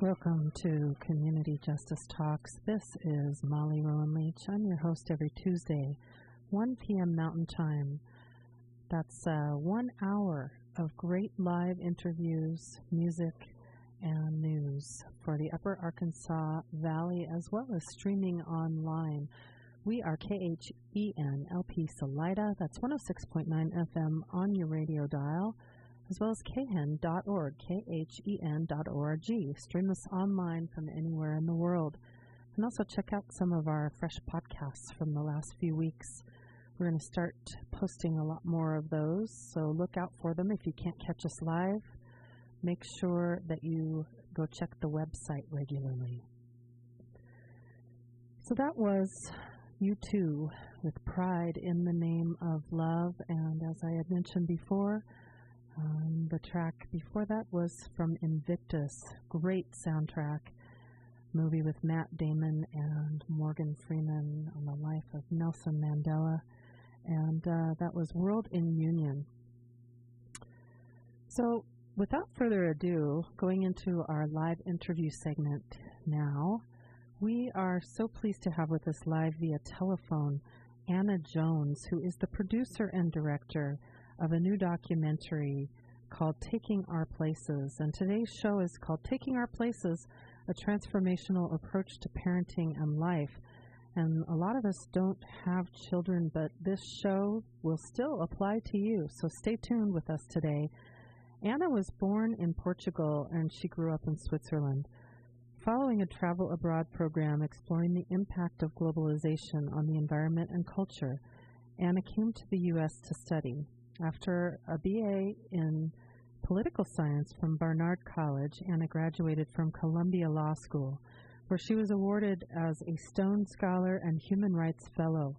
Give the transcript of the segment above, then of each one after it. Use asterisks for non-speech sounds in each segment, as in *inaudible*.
Welcome to Community Justice Talks. This is Molly Rowan Leach. I'm your host every Tuesday, 1 p.m. Mountain Time. That's uh, one hour of great live interviews, music, and news for the Upper Arkansas Valley as well as streaming online. We are KHEN LP Salida, that's 106.9 FM on your radio dial, as well as khen.org, K-H-E-N.org. Stream us online from anywhere in the world. And also check out some of our fresh podcasts from the last few weeks. We're going to start posting a lot more of those, so look out for them if you can't catch us live make sure that you go check the website regularly. So that was you two with Pride in the Name of Love, and as I had mentioned before, um, the track before that was from Invictus, great soundtrack movie with Matt Damon and Morgan Freeman on the life of Nelson Mandela, and uh, that was World in Union. So without further ado, going into our live interview segment now, we are so pleased to have with us live via telephone Anna Jones, who is the producer and director of a new documentary called Taking Our Places. And today's show is called Taking Our Places A Transformational Approach to Parenting and Life. And a lot of us don't have children, but this show will still apply to you. So stay tuned with us today Anna was born in Portugal and she grew up in Switzerland. Following a travel abroad program exploring the impact of globalization on the environment and culture, Anna came to the U.S. to study. After a BA in political science from Barnard College, Anna graduated from Columbia Law School, where she was awarded as a Stone Scholar and Human Rights Fellow.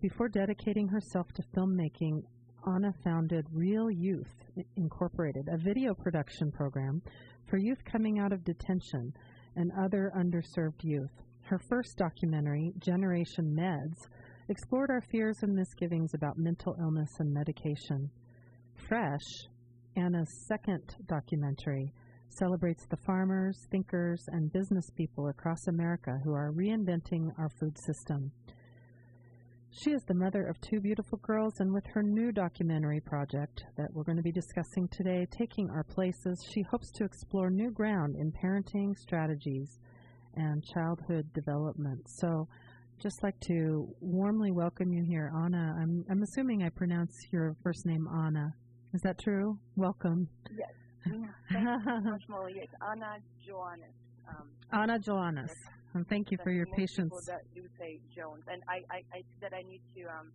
Before dedicating herself to filmmaking, Anna founded Real Youth Incorporated, a video production program for youth coming out of detention and other underserved youth. Her first documentary, Generation Meds, explored our fears and misgivings about mental illness and medication. Fresh, Anna's second documentary, celebrates the farmers, thinkers, and business people across America who are reinventing our food system. She is the mother of two beautiful girls, and with her new documentary project that we're going to be discussing today, Taking Our Places, she hopes to explore new ground in parenting strategies and childhood development. So, just like to warmly welcome you here, Anna. I'm, I'm assuming I pronounce your first name Anna. Is that true? Welcome. Yes. Thank you much, Molly. Anna Joanes. Um, Anna Joanes. And thank you for your patience. That do say Jones, and I, I, I that I need to um,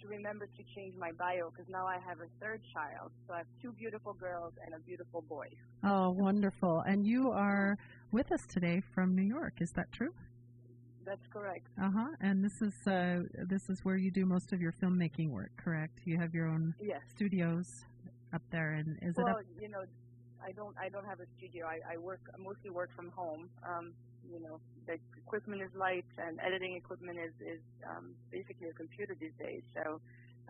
to remember to change my bio because now I have a third child. So I have two beautiful girls and a beautiful boy. Oh, wonderful! And you are with us today from New York. Is that true? That's correct. Uh huh. And this is uh, this is where you do most of your filmmaking work, correct? You have your own yes. studios up there, and is well, it? Well, you know, I don't I don't have a studio. I, I work I mostly work from home. Um, you know, the equipment is light and editing equipment is, is um, basically a computer these days. So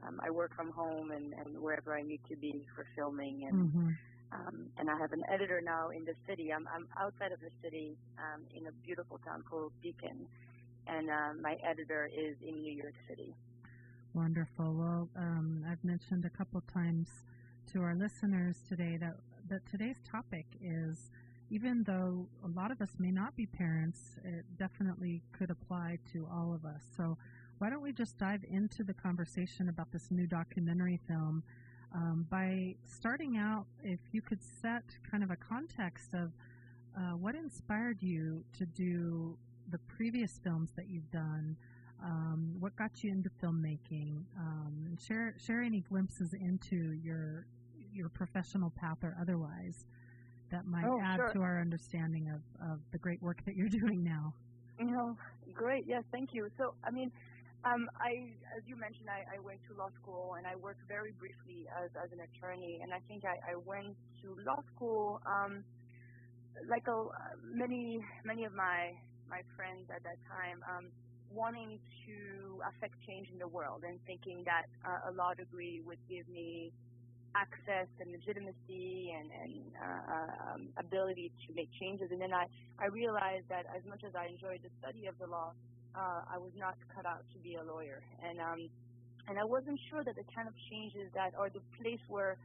um, I work from home and, and wherever I need to be for filming. And mm-hmm. Um, and I have an editor now in the city. I'm, I'm outside of the city um, in a beautiful town called Beacon. And uh, my editor is in New York City. Wonderful. Well, um, I've mentioned a couple times to our listeners today that, that today's topic is even though a lot of us may not be parents, it definitely could apply to all of us. So, why don't we just dive into the conversation about this new documentary film um, by starting out, if you could set kind of a context of uh, what inspired you to do the previous films that you've done, um, what got you into filmmaking, um, and share share any glimpses into your your professional path or otherwise that might oh, add sure. to our understanding of, of the great work that you're *laughs* doing now. You know, great. Yes, thank you. So, I mean, um, I, as you mentioned, I, I went to law school and I worked very briefly as, as an attorney. And I think I, I went to law school, um, like a, many, many of my, my friends at that time, um, wanting to affect change in the world and thinking that uh, a law degree would give me access and legitimacy and, and uh, um, ability to make changes. And then I, I realized that as much as I enjoyed the study of the law, uh, I was not cut out to be a lawyer. And um, and I wasn't sure that the kind of changes that or the place where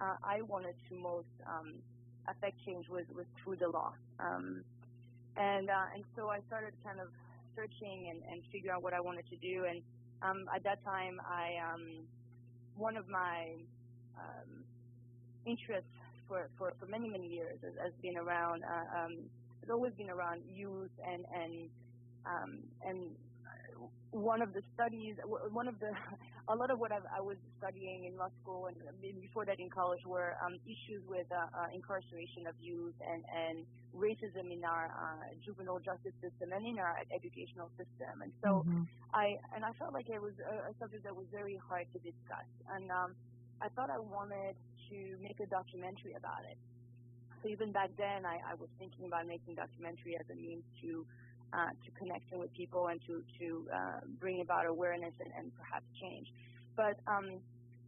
uh, I wanted to most um, affect change was, was through the law. Um, and uh, and so I started kind of searching and, and figuring out what I wanted to do. And um, at that time, I um, one of my um, interests for, for, for many many years has, has been around uh, um, has always been around youth and and um, and one of the studies, one of the, *laughs* a lot of what I've, i was studying in law school and before that in college were um, issues with uh, uh, incarceration of youth and, and racism in our uh, juvenile justice system and in our educational system. And so mm-hmm. I, and I felt like it was a, a, subject that was very hard to discuss. And um, I thought I wanted to make a documentary about it. So even back then, I, I was thinking about making documentary as a means to uh, to connection with people and to to uh, bring about awareness and, and perhaps change. But um,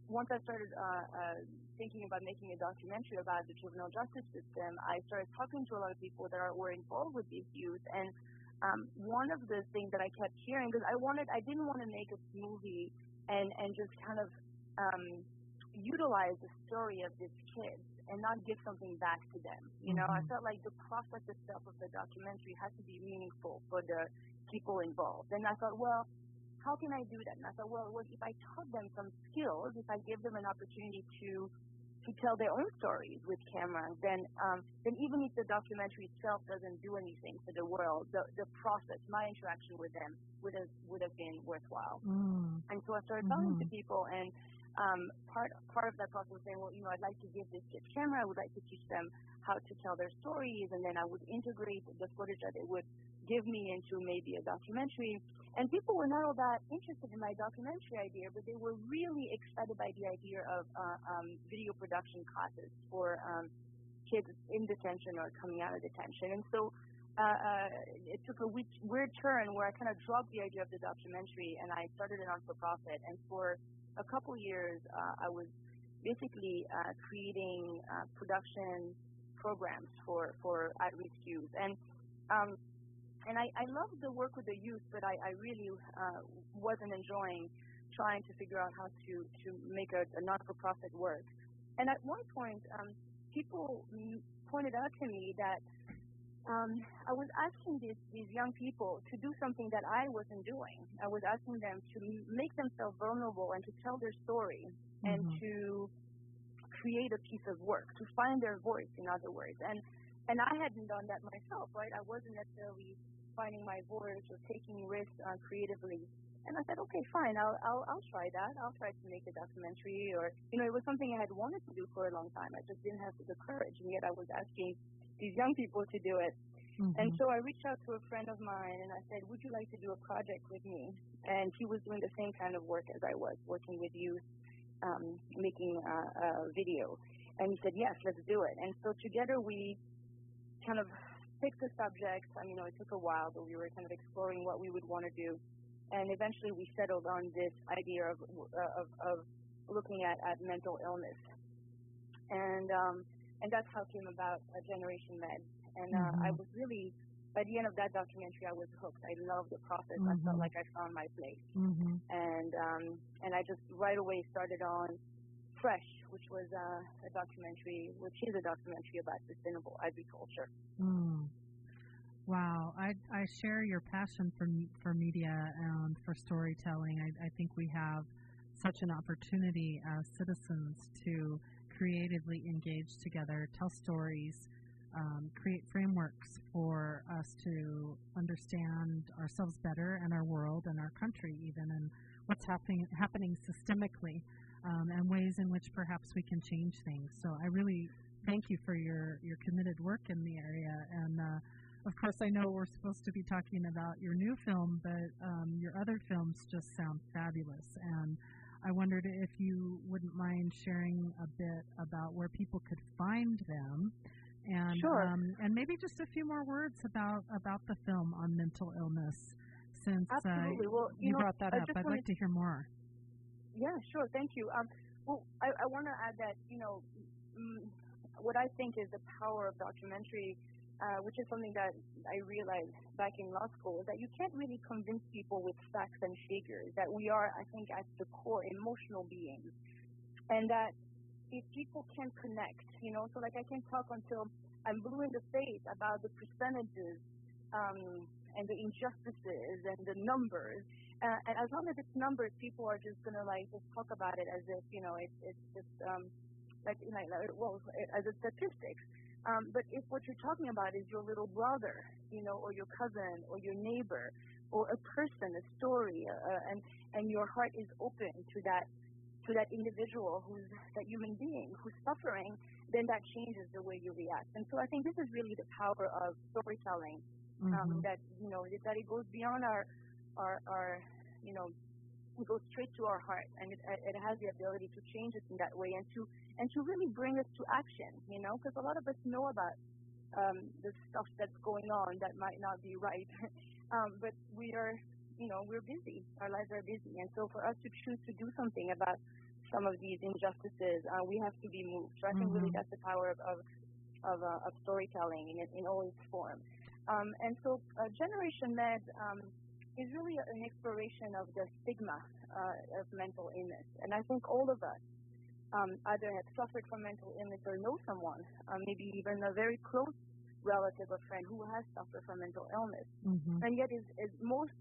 once I started uh, uh, thinking about making a documentary about the juvenile justice system, I started talking to a lot of people that are, were involved with these youth. And um, one of the things that I kept hearing, because I wanted, I didn't want to make a movie and and just kind of um, utilize the story of these kids and not give something back to them. You know, mm-hmm. I felt like the process itself of the documentary had to be meaningful for the people involved. And I thought, well, how can I do that? And I thought, well, well if I taught them some skills, if I give them an opportunity to to tell their own stories with cameras, then um, then even if the documentary itself doesn't do anything for the world, the the process, my interaction with them would have would have been worthwhile. Mm. And so I started mm-hmm. talking to people and um, part part of that process was saying, well, you know, I'd like to give this kid camera. I would like to teach them how to tell their stories, and then I would integrate the footage that they would give me into maybe a documentary. And people were not all that interested in my documentary idea, but they were really excited by the idea of uh, um, video production classes for um, kids in detention or coming out of detention. And so uh, uh, it took a weird turn where I kind of dropped the idea of the documentary and I started a non-for-profit. And for a couple years, uh, I was basically uh, creating uh, production programs for for at-risk youth, and um, and I, I loved the work with the youth, but I, I really uh, wasn't enjoying trying to figure out how to to make a, a not-for-profit work. And at one point, um, people pointed out to me that um, I was asking these, these young people to do something that I wasn't doing. I was asking them to make themselves vulnerable and to tell their story mm-hmm. and to create a piece of work, to find their voice, in other words. And and I hadn't done that myself, right? I wasn't necessarily finding my voice or taking risks uh, creatively. And I said, okay, fine, I'll, I'll I'll try that. I'll try to make a documentary, or you know, it was something I had wanted to do for a long time. I just didn't have the courage, and yet I was asking these young people to do it. Mm-hmm. And so I reached out to a friend of mine and I said, Would you like to do a project with me? And he was doing the same kind of work as I was, working with youth, um, making a, a video. And he said, Yes, let's do it. And so together we kind of picked the subject. I mean, you know, it took a while, but we were kind of exploring what we would want to do. And eventually we settled on this idea of, uh, of, of looking at, at mental illness. And um, and that's how it came about a Generation Med. And uh, mm-hmm. I was really, by the end of that documentary, I was hooked. I loved the process. Mm-hmm. I felt mm-hmm. like I found my place. Mm-hmm. And um, and I just right away started on Fresh, which was uh, a documentary, which is a documentary about sustainable agriculture. Mm. Wow, I, I share your passion for for media and for storytelling. I, I think we have such an opportunity as citizens to creatively engage together, tell stories, um, create frameworks for us to understand ourselves better and our world and our country even and what's happening happening systemically um, and ways in which perhaps we can change things. So I really thank you for your, your committed work in the area and uh, of course, I know we're supposed to be talking about your new film, but um, your other films just sound fabulous. And I wondered if you wouldn't mind sharing a bit about where people could find them, and sure. um, and maybe just a few more words about about the film on mental illness, since uh, well, you, you know, brought that up. I'd like to hear more. Yeah, sure. Thank you. Um, Well, I, I want to add that you know mm, what I think is the power of documentary, uh, which is something that I realized back in law school, is that you can't really convince people with facts and figures. That we are, I think, at the core emotional beings, and that if people can connect, you know, so like I can talk until I'm blue in the face about the percentages um, and the injustices and the numbers. Uh, and as long as it's numbers, people are just gonna like just talk about it as if you know it's it's just um, like know well as a statistics. Um, but if what you're talking about is your little brother, you know, or your cousin, or your neighbor, or a person, a story, uh, and and your heart is open to that to that individual who's that human being who's suffering, then that changes the way you react. And so I think this is really the power of storytelling. Um, mm-hmm. Um, that you know that it goes beyond our our, our you know it goes straight to our heart and it, it has the ability to change us in that way and to and to really bring us to action you know because a lot of us know about um, the stuff that's going on that might not be right. *laughs* Um, but we are you know we're busy. Our lives are busy. And so for us to choose to do something about some of these injustices uh, we have to be moved. So I think mm-hmm. really that's the power of of, of, uh, of storytelling in, in all its forms um, and so uh, Generation Med um, is really an exploration of the stigma uh, of mental illness. And I think all of us um, either have suffered from mental illness or know someone, uh, maybe even a very close relative or friend who has suffered from mental illness. Mm-hmm. And yet, is, is most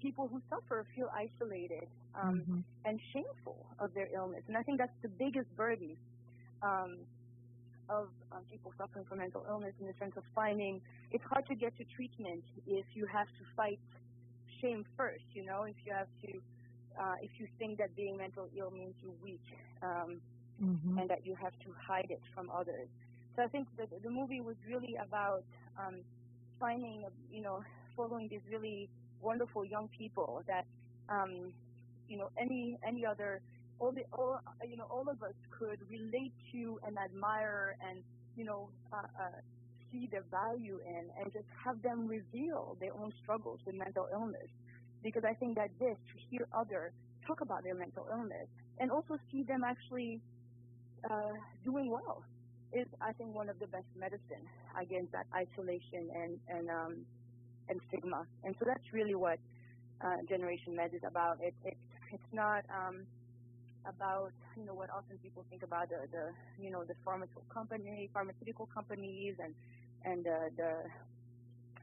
people who suffer feel isolated um, mm-hmm. and shameful of their illness. And I think that's the biggest burden um, of um, people suffering from mental illness in the sense of finding it's hard to get to treatment if you have to fight shame first, you know, if you have to, uh, if you think that being mental ill means you're weak um, mm-hmm. and that you have to hide it from others. So I think the, the movie was really about um, finding, you know, following these really wonderful young people that, um, you know, any any other all the all you know all of us could relate to and admire and you know uh, uh, see their value in and just have them reveal their own struggles with mental illness because I think that this to hear others talk about their mental illness and also see them actually uh, doing well is I think one of the best medicine against that isolation and and um, and stigma and so that's really what uh, Generation Med is about. It, it it's not um, about you know what often people think about the, the you know the pharmaceutical company pharmaceutical companies and and uh, the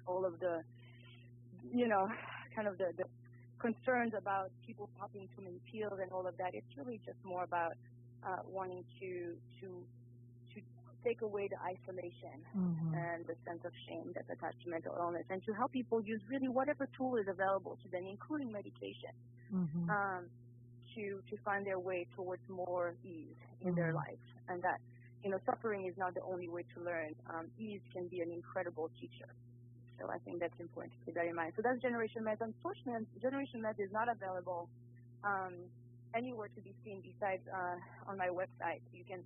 all of the you know kind of the, the concerns about people popping too many pills and all of that it's really just more about uh, wanting to to to take away the isolation mm-hmm. and the sense of shame that's attached to mental illness and to help people use really whatever tool is available to them including medication mm-hmm. um, to to find their way towards more ease in mm-hmm. their life, and that you know suffering is not the only way to learn. Um, ease can be an incredible teacher. So I think that's important to keep that in mind. So that's Generation Med. Unfortunately, Generation Med is not available um, anywhere to be seen besides uh, on my website. You can,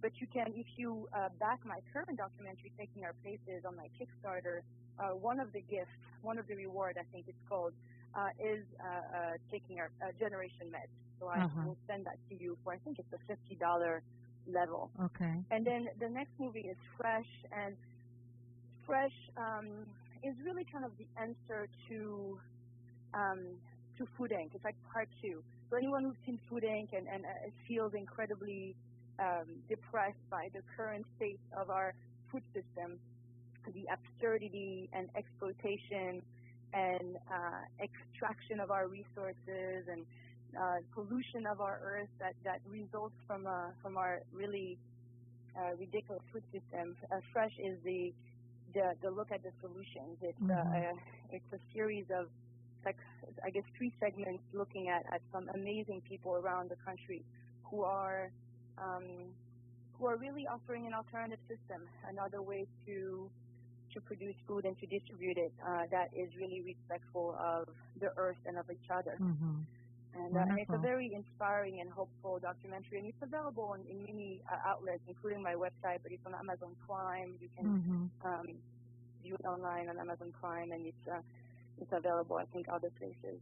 but you can if you uh, back my current documentary, Taking Our Places, on my Kickstarter. Uh, one of the gifts, one of the reward, I think it's called, uh, is uh, uh, taking our Generation Med. So I uh-huh. will send that to you for I think it's a fifty dollar level. Okay. And then the next movie is Fresh, and Fresh um, is really kind of the answer to um, to Food Inc. It's like part two. So anyone who's seen Food Inc. and, and uh, feels incredibly um, depressed by the current state of our food system, the absurdity and exploitation and uh, extraction of our resources and uh, pollution of our earth that, that results from uh, from our really uh, ridiculous food system. Uh, Fresh is the, the the look at the solutions. It's uh, mm-hmm. uh, it's a series of like I guess three segments looking at, at some amazing people around the country who are um, who are really offering an alternative system, another way to to produce food and to distribute it uh, that is really respectful of the earth and of each other. Mm-hmm. And, uh, and, it's a very inspiring and hopeful documentary, and it's available in, in many uh, outlets, including my website. But it's on Amazon Prime. You can mm-hmm. um, view it online on Amazon Prime, and it's uh, it's available, I think, other places.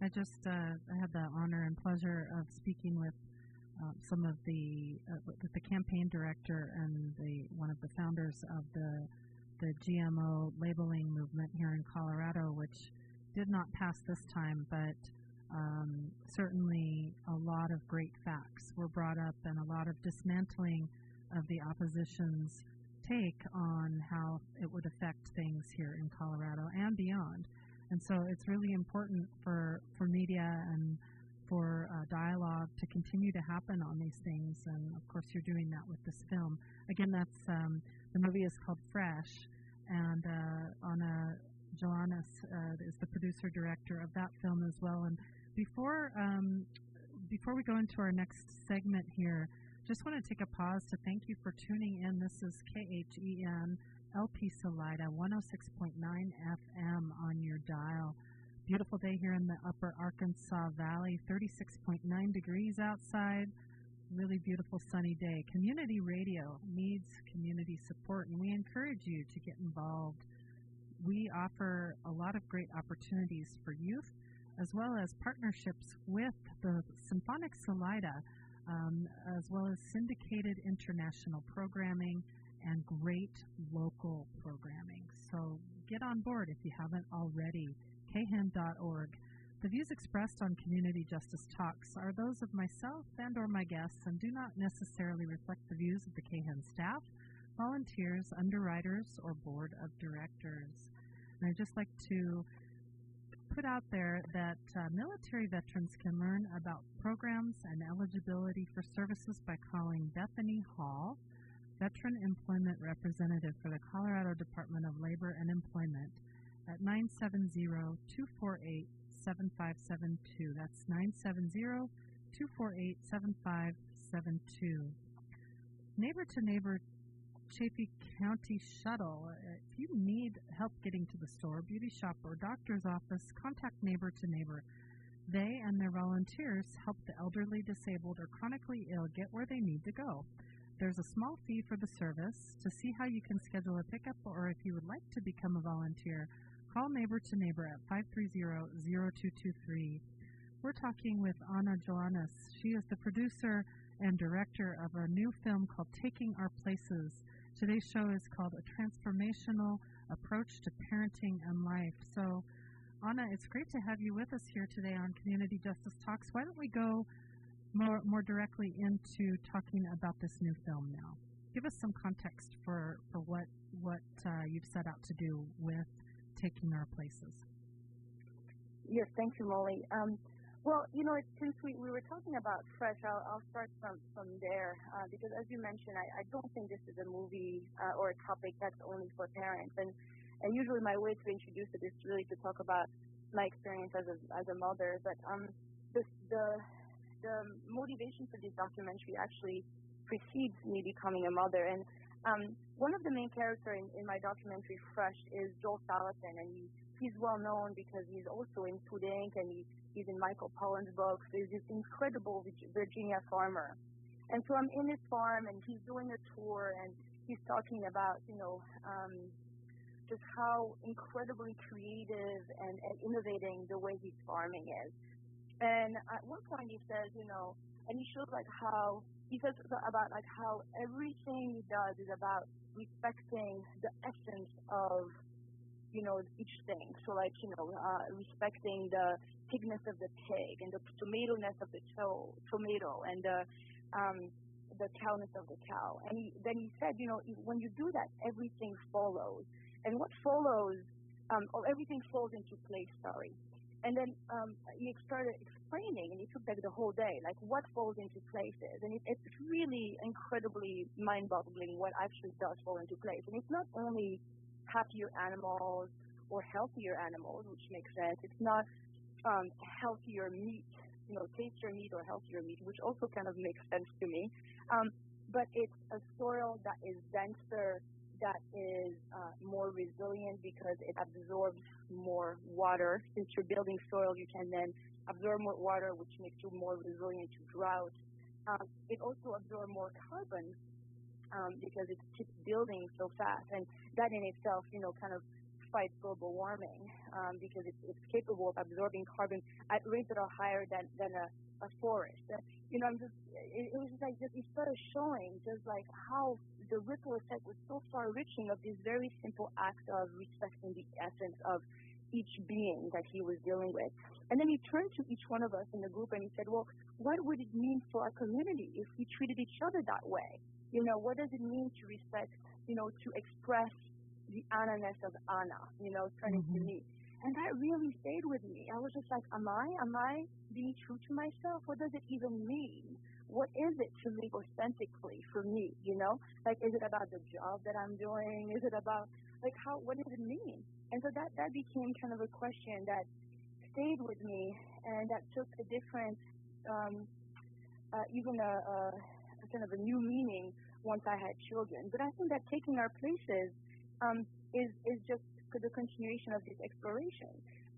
I just uh, I had the honor and pleasure of speaking with uh, some of the uh, the campaign director and the one of the founders of the the GMO labeling movement here in Colorado, which did not pass this time, but um, certainly a lot of great facts were brought up and a lot of dismantling of the opposition's take on how it would affect things here in Colorado and beyond. And so it's really important for, for media and for uh, dialogue to continue to happen on these things. And of course, you're doing that with this film. Again, that's um, the movie is called Fresh, and uh, Anna Joanes uh, is the producer director of that film as well. And before um, before we go into our next segment here, just want to take a pause to thank you for tuning in. This is KHEN LP Salida 106.9 FM on your dial. Beautiful day here in the upper Arkansas Valley, 36.9 degrees outside. Really beautiful sunny day. Community radio needs community support, and we encourage you to get involved. We offer a lot of great opportunities for youth as well as partnerships with the Symphonic Salida, um, as well as syndicated international programming and great local programming. So get on board if you haven't already. KHEN.org. The views expressed on Community Justice Talks are those of myself and or my guests and do not necessarily reflect the views of the KHEN staff, volunteers, underwriters, or board of directors. And I'd just like to put out there that uh, military veterans can learn about programs and eligibility for services by calling Bethany Hall, Veteran Employment Representative for the Colorado Department of Labor and Employment, at 970-248-7572. That's 970-248-7572. Neighbor to Neighbor Chaffee County Shuttle. Uh, if you need help getting to the store, beauty shop, or doctor's office, contact Neighbor to Neighbor. They and their volunteers help the elderly, disabled, or chronically ill get where they need to go. There's a small fee for the service. To see how you can schedule a pickup or if you would like to become a volunteer, call Neighbor to Neighbor at 530-0223. We're talking with Anna Joanes. She is the producer and director of a new film called Taking Our Places – Today's show is called A Transformational Approach to Parenting and Life. So, Anna, it's great to have you with us here today on Community Justice Talks. Why don't we go more, more directly into talking about this new film now? Give us some context for, for what, what uh, you've set out to do with Taking Our Places. Yes, thank you, Molly. Um, well, you know, it's, since we, we were talking about Fresh, I'll, I'll start from, from there uh, because, as you mentioned, I, I don't think this is a movie uh, or a topic that's only for parents. And, and usually my way to introduce it is really to talk about my experience as a, as a mother. But um, the, the, the motivation for this documentary actually precedes me becoming a mother. And um, one of the main characters in, in my documentary, Fresh, is Joel Salatin, and he, he's well known because he's also in Food Inc. and he he's in Michael Pollan's books. There's this incredible Virginia farmer. And so I'm in his farm and he's doing a tour and he's talking about, you know, um, just how incredibly creative and, and innovating the way he's farming is. And at one point he says, you know, and he shows like how he says about like how everything he does is about respecting the essence of you know each thing. So like you know uh, respecting the pigness of the pig and the tomato-ness of the to- tomato and the um, the cowness of the cow. And he, then he said, you know, when you do that, everything follows. And what follows, um, or everything falls into place. Sorry. And then um, he started explaining, and he took like the whole day, like what falls into places. And it, it's really incredibly mind-boggling what actually does fall into place. And it's not only happier animals or healthier animals, which makes sense. It's not um, healthier meat, you know, tastier meat or healthier meat, which also kind of makes sense to me. Um, but it's a soil that is denser, that is uh, more resilient because it absorbs more water. Since you're building soil, you can then absorb more water, which makes you more resilient to drought. Um, it also absorbs more carbon um, because it keeps building so fast, and that in itself, you know, kind of fight global warming um, because it's, it's capable of absorbing carbon at rates that are higher than, than a, a forest. you know, I'm just, it, it was just like, just, it started showing just like how the ripple effect was so far reaching of this very simple act of respecting the essence of each being that he was dealing with. And then he turned to each one of us in the group and he said, well, what would it mean for our community if we treated each other that way? You know, what does it mean to respect, you know, to express the Anna-ness of Anna, you know, turning mm-hmm. to me? And that really stayed with me. I was just like, am I, am I being true to myself? What does it even mean? What is it to live authentically for me, you know? Like, is it about the job that I'm doing? Is it about, like, how, what does it mean? And so that, that became kind of a question that stayed with me and that took a different, um, uh, even a, a, of a new meaning once I had children. But I think that taking our places um, is, is just the continuation of this exploration.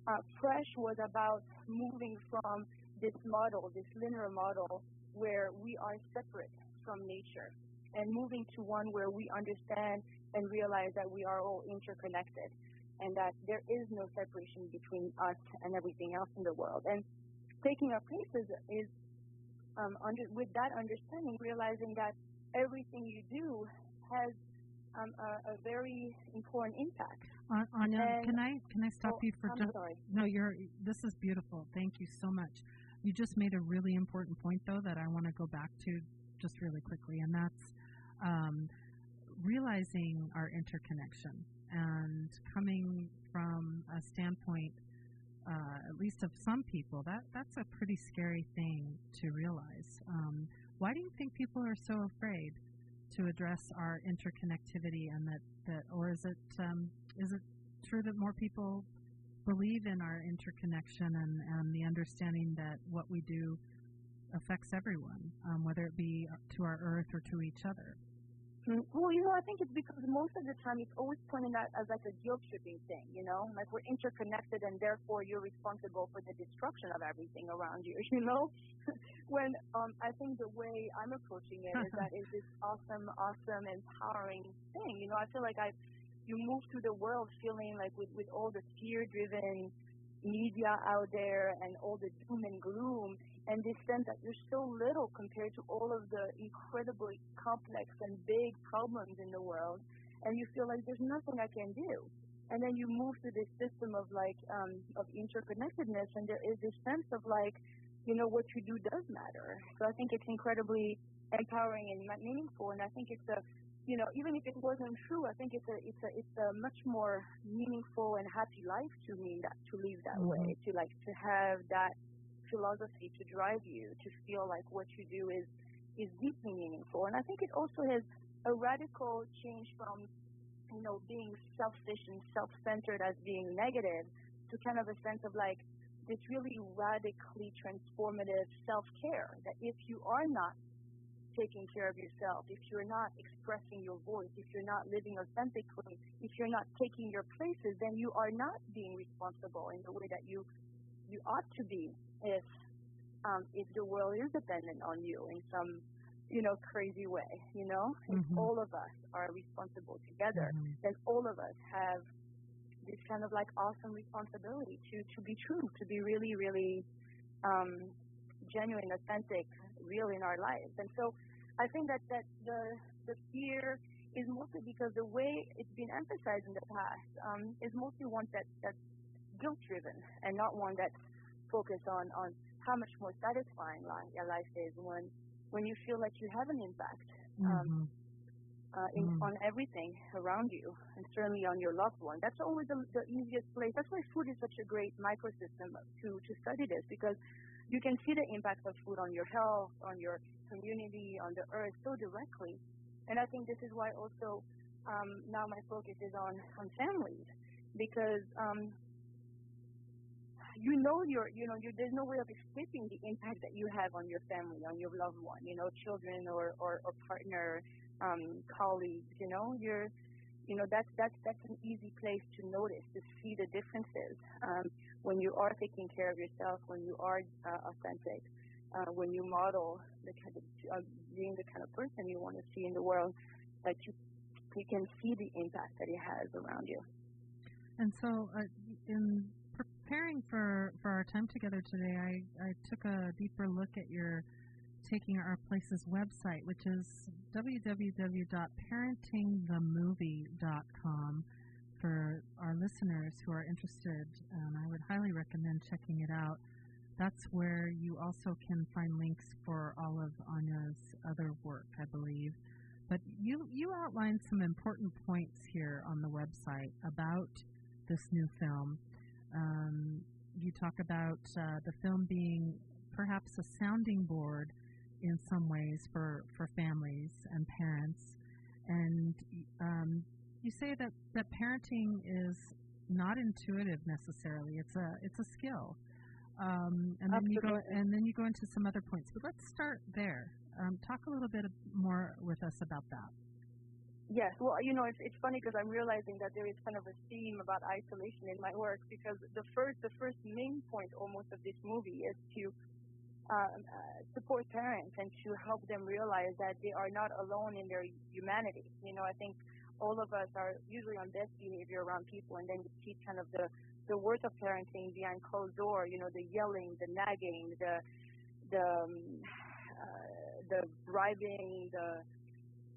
Uh, Fresh was about moving from this model, this linear model, where we are separate from nature, and moving to one where we understand and realize that we are all interconnected, and that there is no separation between us and everything else in the world. And taking our places is, um, under, with that understanding, realizing that everything you do has um, a, a, very important impact. Anya, and, can I can I stop oh, you for just? Sorry. No, you're. This is beautiful. Thank you so much. You just made a really important point, though, that I want to go back to just really quickly, and that's um, realizing our interconnection and coming from a standpoint, uh, at least of some people, that that's a pretty scary thing to realize. Um, why do you think people are so afraid to address our interconnectivity and that, that or is it um, is it true that more people believe in our interconnection and, and the understanding that what we do affects everyone, um, whether it be to our earth or to each other? Mm, well, you know, I think it's because most of the time it's always pointed out as like a guilt tripping thing, you know, like we're interconnected and therefore you're responsible for the destruction of everything around you, *laughs* you know. when um, I think the way I'm approaching it is that *laughs* it's this awesome, awesome, empowering thing. You know, I feel like I, you move through the world feeling like with with all the fear-driven media out there and all the doom and gloom and this sense that you're so little compared to all of the incredibly complex and big problems in the world and you feel like there's nothing I can do. And then you move to this system of like um, of interconnectedness and there is this sense of like, you know, what you do does matter. So I think it's incredibly empowering and meaningful and I think it's a you know, even if it wasn't true, I think it's a it's a it's a much more meaningful and happy life to me that to live that mm-hmm. way, to like to have that philosophy to drive you, to feel like what you do is is deeply meaningful. And I think it also has a radical change from you know being selfish and self-centered as being negative to kind of a sense of like this really radically transformative self-care that if you are not taking care of yourself, if you're not expressing your voice, if you're not living authentically, if you're not taking your places, then you are not being responsible in the way that you you ought to be if um, if the world is dependent on you in some you know crazy way. You know, mm-hmm. if all of us are responsible together, mm-hmm. then all of us have this kind of like awesome responsibility to to be true, to be really really um, genuine, authentic, real in our lives. And so I think that, that the, the fear is mostly because the way it's been emphasized in the past um, is mostly one that, that's guilt driven and not one that's focused on, on how much more satisfying life, your life is when, when you feel like you have an impact. Um, mm-hmm. Uh, in, mm. on everything around you, and certainly on your loved one. That's always the, the easiest place. That's why food is such a great microsystem to to study this because you can see the impact of food on your health, on your community, on the earth so directly. And I think this is why also um, now my focus is on, on families because um, you know you're, you know, you're, there's no way of escaping the impact that you have on your family, on your loved one, you know, children or, or, or partner, um, colleagues, you know, you're, you know, that's, that's, that's an easy place to notice, to see the differences. Um, when you are taking care of yourself, when you are uh, authentic, uh, when you model the kind of uh, being the kind of person you want to see in the world, that you you can see the impact that it has around you. And so, uh, in preparing for for our time together today, I I took a deeper look at your taking our place's website, which is www.parentingthemovie.com for our listeners who are interested. And I would highly recommend checking it out. That's where you also can find links for all of Anya's other work, I believe. But you, you outlined some important points here on the website about this new film. Um, you talk about uh, the film being perhaps a sounding board in some ways for, for families and parents. And um, you say that, that parenting is not intuitive necessarily. It's a it's a skill. Um, and then you go and then you go into some other points. But let's start there. Um, talk a little bit more with us about that. Yes, well, you know, it's, it's funny because I'm realizing that there is kind of a theme about isolation in my work because the first the first main point almost of this movie is to um, uh, support parents and to help them realize that they are not alone in their humanity. You know, I think all of us are usually on best behavior around people, and then you see kind of the the worth of parenting behind closed door. You know, the yelling, the nagging, the the um, uh, *sighs* the bribing, the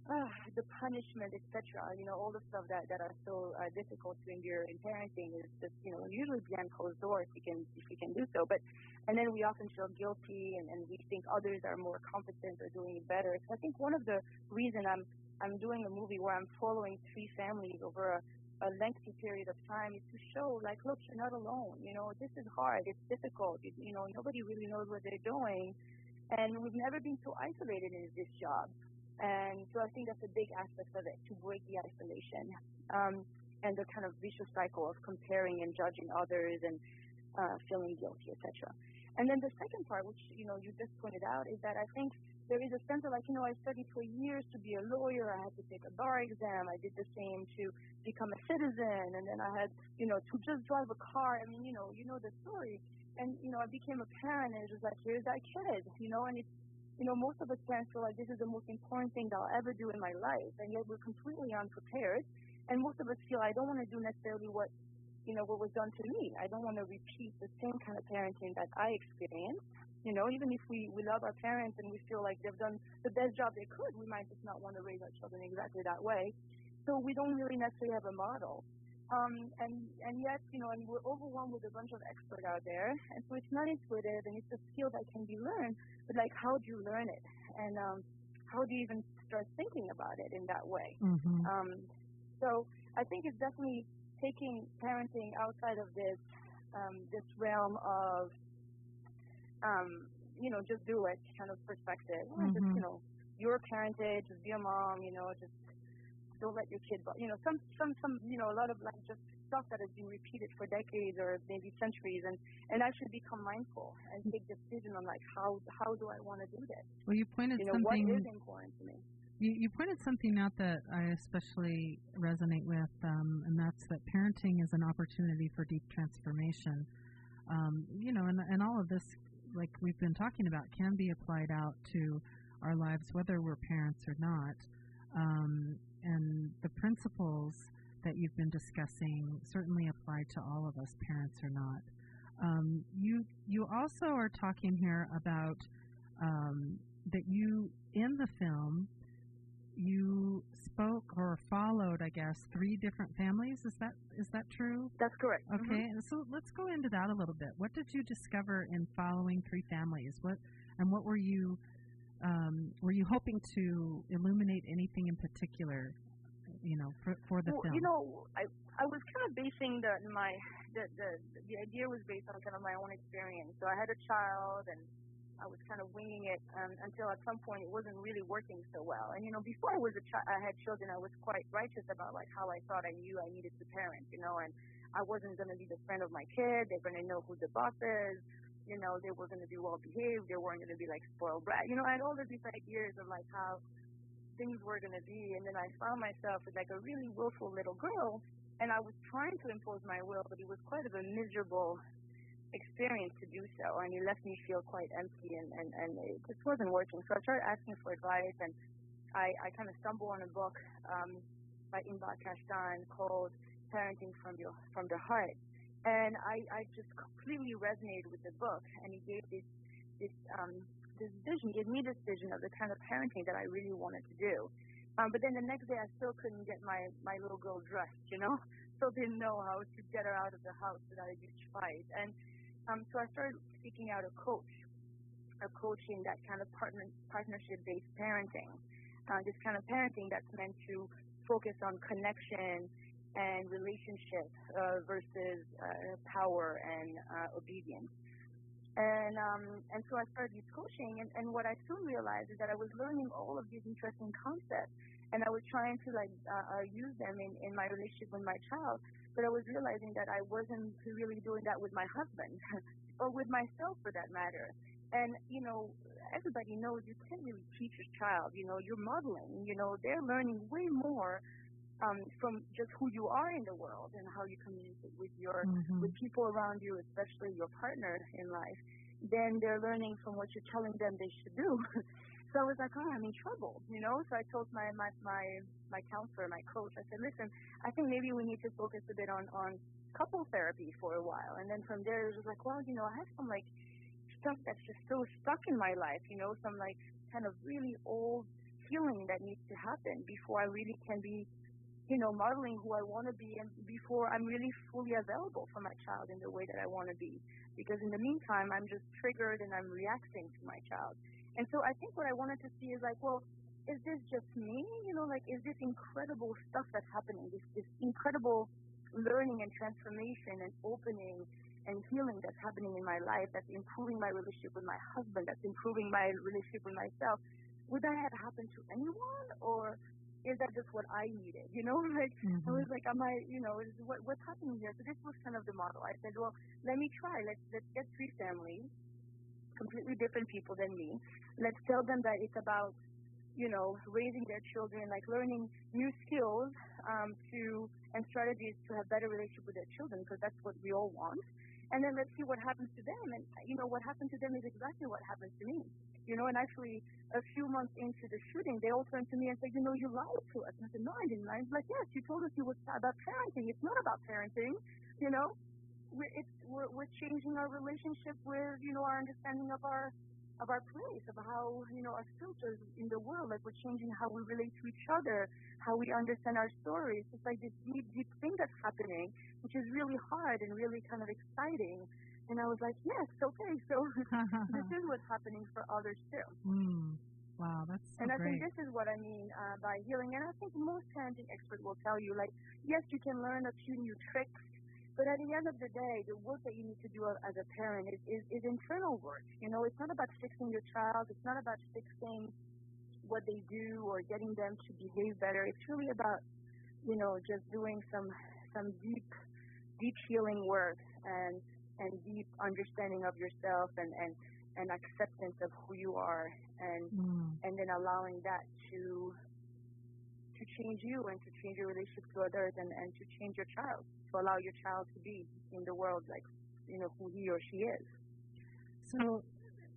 uh, the punishment, etc. You know, all the stuff that that are so uh, difficult to endure in parenting is just you know usually behind closed doors if you can if you can do so. But and then we often feel guilty and, and we think others are more competent or doing it better. So I think one of the reason I'm I'm doing a movie where I'm following three families over a, a lengthy period of time is to show like look you're not alone. You know this is hard. It's difficult. You, you know nobody really knows what they're doing. And we've never been so isolated in this job. And so I think that's a big aspect of it to break the isolation um, and the kind of vicious cycle of comparing and judging others and uh, feeling guilty, etc. And then the second part, which you know you just pointed out, is that I think there is a sense of like you know I studied for years to be a lawyer. I had to take a bar exam. I did the same to become a citizen, and then I had you know to just drive a car. I mean you know you know the story. And you know I became a parent, and it was like here's that kid, you know, and it's you know, most of us parents feel like this is the most important thing that I'll ever do in my life, and yet we're completely unprepared. And most of us feel I don't want to do necessarily what, you know, what was done to me. I don't want to repeat the same kind of parenting that I experienced. You know, even if we, we love our parents and we feel like they've done the best job they could, we might just not want to raise our children exactly that way. So we don't really necessarily have a model. Um, and and yet, you know, and we're overwhelmed with a bunch of experts out there, and so it's not intuitive, and it's a skill that can be learned. But like, how do you learn it, and um, how do you even start thinking about it in that way? Mm-hmm. Um, so I think it's definitely taking parenting outside of this um, this realm of um, you know just do it kind of perspective. Mm-hmm. Just you know your parentage, just be a mom, you know, just don't let your kid, you know, some, some, some, you know, a lot of like just stuff that has been repeated for decades or maybe centuries, and and actually become mindful and take decision on like how how do I want to do this? Well, you pointed you know, something. what is important to me? You, you pointed something out that I especially resonate with, um, and that's that parenting is an opportunity for deep transformation. Um, you know, and, and all of this, like we've been talking about, can be applied out to our lives, whether we're parents or not. Um, and the principles that you've been discussing certainly apply to all of us, parents or not. Um, you you also are talking here about um, that you in the film you spoke or followed, I guess, three different families. Is that is that true? That's correct. Okay, mm-hmm. so let's go into that a little bit. What did you discover in following three families? What and what were you um, were you hoping to illuminate anything in particular you know, for, for the well, film? You know, I I was kind of basing the my the, the the idea was based on kind of my own experience. So I had a child and I was kind of winging it um, until at some point it wasn't really working so well. And you know, before I was a child, I had children. I was quite righteous about like how I thought I knew I needed to parent. You know, and I wasn't going to be the friend of my kid. They're going to know who the boss is. You know, they were going to be well behaved. They weren't going to be like spoiled brat. You know, I had all of these ideas of like how things were going to be. And then I found myself with like a really willful little girl, and I was trying to impose my will, but it was quite of a miserable experience to do so, and it left me feel quite empty, and, and, and it just wasn't working. So I started asking for advice, and I, I kind of stumbled on a book um, by Inbal Kashtan called Parenting from Your from the Heart, and I, I just completely resonated with the book, and he gave this this um, this vision, gave me this vision of the kind of parenting that I really wanted to do. Um, but then the next day, I still couldn't get my my little girl dressed, you know. *laughs* Still didn't know how to get her out of the house without a huge fight. And um, so I started seeking out a coach, a coaching that kind of partner partnership-based parenting, uh, this kind of parenting that's meant to focus on connection and relationship uh, versus uh, power and uh, obedience. And um, and so I started youth coaching, and, and what I soon realized is that I was learning all of these interesting concepts, and I was trying to like uh, uh, use them in, in my relationship with my child, but I was realizing that I wasn't really doing that with my husband, *laughs* or with myself for that matter. And you know, everybody knows you can't really teach a child. You know, you're modeling. You know, they're learning way more um, from just who you are in the world and how you communicate with your mm-hmm. with people around you, especially your partner in life, then they're learning from what you're telling them they should do. *laughs* so I was like, oh, I'm in trouble, you know. So I told my my my my counselor, my coach, I said, listen, I think maybe we need to focus a bit on on couple therapy for a while, and then from there it was like, well, you know, I have some like stuff that's just so stuck in my life, you know, some like kind of really old healing that needs to happen before I really can be you know, modeling who I want to be and before I'm really fully available for my child in the way that I want to be. Because in the meantime, I'm just triggered and I'm reacting to my child. And so I think what I wanted to see is like, well, is this just me? You know, like, is this incredible stuff that's happening? This, this incredible learning and transformation and opening and healing that's happening in my life, that's improving my relationship with my husband, that's improving my relationship with myself. Would that have happened to anyone? Or is that just what I needed? You know, *laughs* like mm-hmm. I was like, am I, you know, is what what's happening here? So this was kind of the model. I said, well, let me try. Let's let's get three families, completely different people than me. Let's tell them that it's about, you know, raising their children, like learning new skills um, to and strategies to have better relationship with their children, because that's what we all want. And then let's see what happens to them. And you know, what happened to them is exactly what happens to me you know, and actually a few months into the shooting, they all turned to me and said, you know, you lied to us. And I said, no, I didn't lie. He's like, yes, you told us you was about parenting. It's not about parenting, you know. We're, it's, we're, we're changing our relationship with, you know, our understanding of our of our place, of how, you know, our filters in the world, like we're changing how we relate to each other, how we understand our stories. It's like this deep, deep thing that's happening, which is really hard and really kind of exciting. And I was like, yes, okay, so *laughs* this is what's happening for others too. Mm. Wow, that's so And I great. think this is what I mean uh, by healing. And I think most parenting experts will tell you, like, yes, you can learn a few new tricks, but at the end of the day, the work that you need to do as a parent is, is, is internal work. You know, it's not about fixing your child. It's not about fixing what they do or getting them to behave better. It's really about, you know, just doing some some deep, deep healing work and and deep understanding of yourself and and and acceptance of who you are and mm. and then allowing that to to change you and to change your relationship to others and and to change your child to allow your child to be in the world like you know who he or she is. So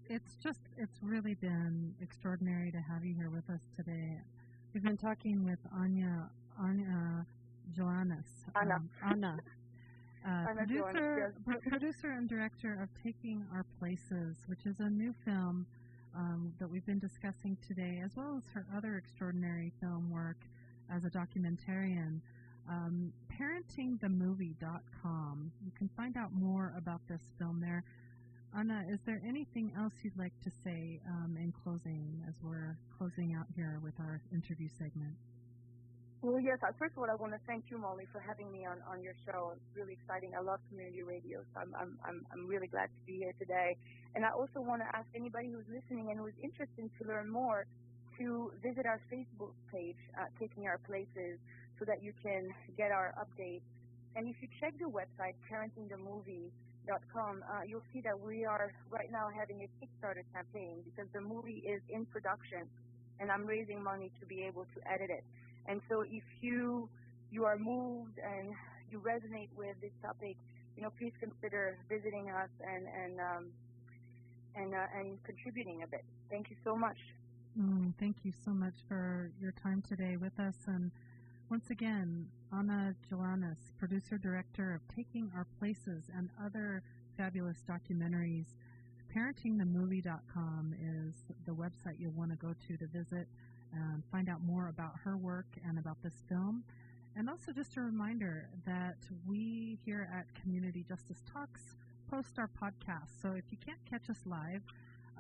it's just it's really been extraordinary to have you here with us today. We've been talking with anya anya Joanes anna. um, anna *laughs* uh, producer, *laughs* producer and director of Taking Our Places, which is a new film um, that we've been discussing today, as well as her other extraordinary film work as a documentarian. Um, parentingthemovie.com. You can find out more about this film there. Anna, is there anything else you'd like to say um, in closing as we're closing out here with our interview segment? Well, yes. Uh, first of all, I want to thank you, Molly, for having me on, on your show. It's really exciting. I love community radio, so I'm, I'm, I'm, I'm really glad to be here today. And I also want to ask anybody who's listening and who's interested to learn more to visit our Facebook page, uh, Taking Our Places, so that you can get our updates. And if you check the website, parentingthemovie.com, uh, you'll see that we are right now having a Kickstarter campaign because the movie is in production, and I'm raising money to be able to edit it. And so if you you are moved and you resonate with this topic, you know, please consider visiting us and and um, and uh, and contributing a bit. Thank you so much. Mm, thank you so much for your time today with us. And once again, Anna Joanes, producer director of Taking Our Places and other fabulous documentaries, parentingthemovie.com is the website you'll want to go to to visit and find out more about her work and about this film. And also just a reminder that we here at Community Justice Talks post our podcast. So if you can't catch us live,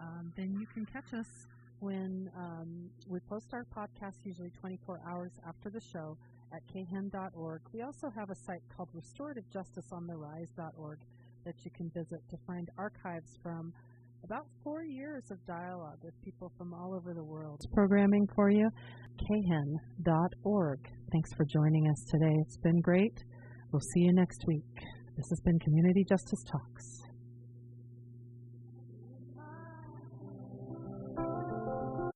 um, then you can catch us when um, we post our podcast, usually 24 hours after the show, at khen.org. We also have a site called restorativejusticeontherise.org that you can visit to find archives from about four years of dialogue with people from all over the world. Programming for you, khen.org. Thanks for joining us today. It's been great. We'll see you next week. This has been Community Justice Talks.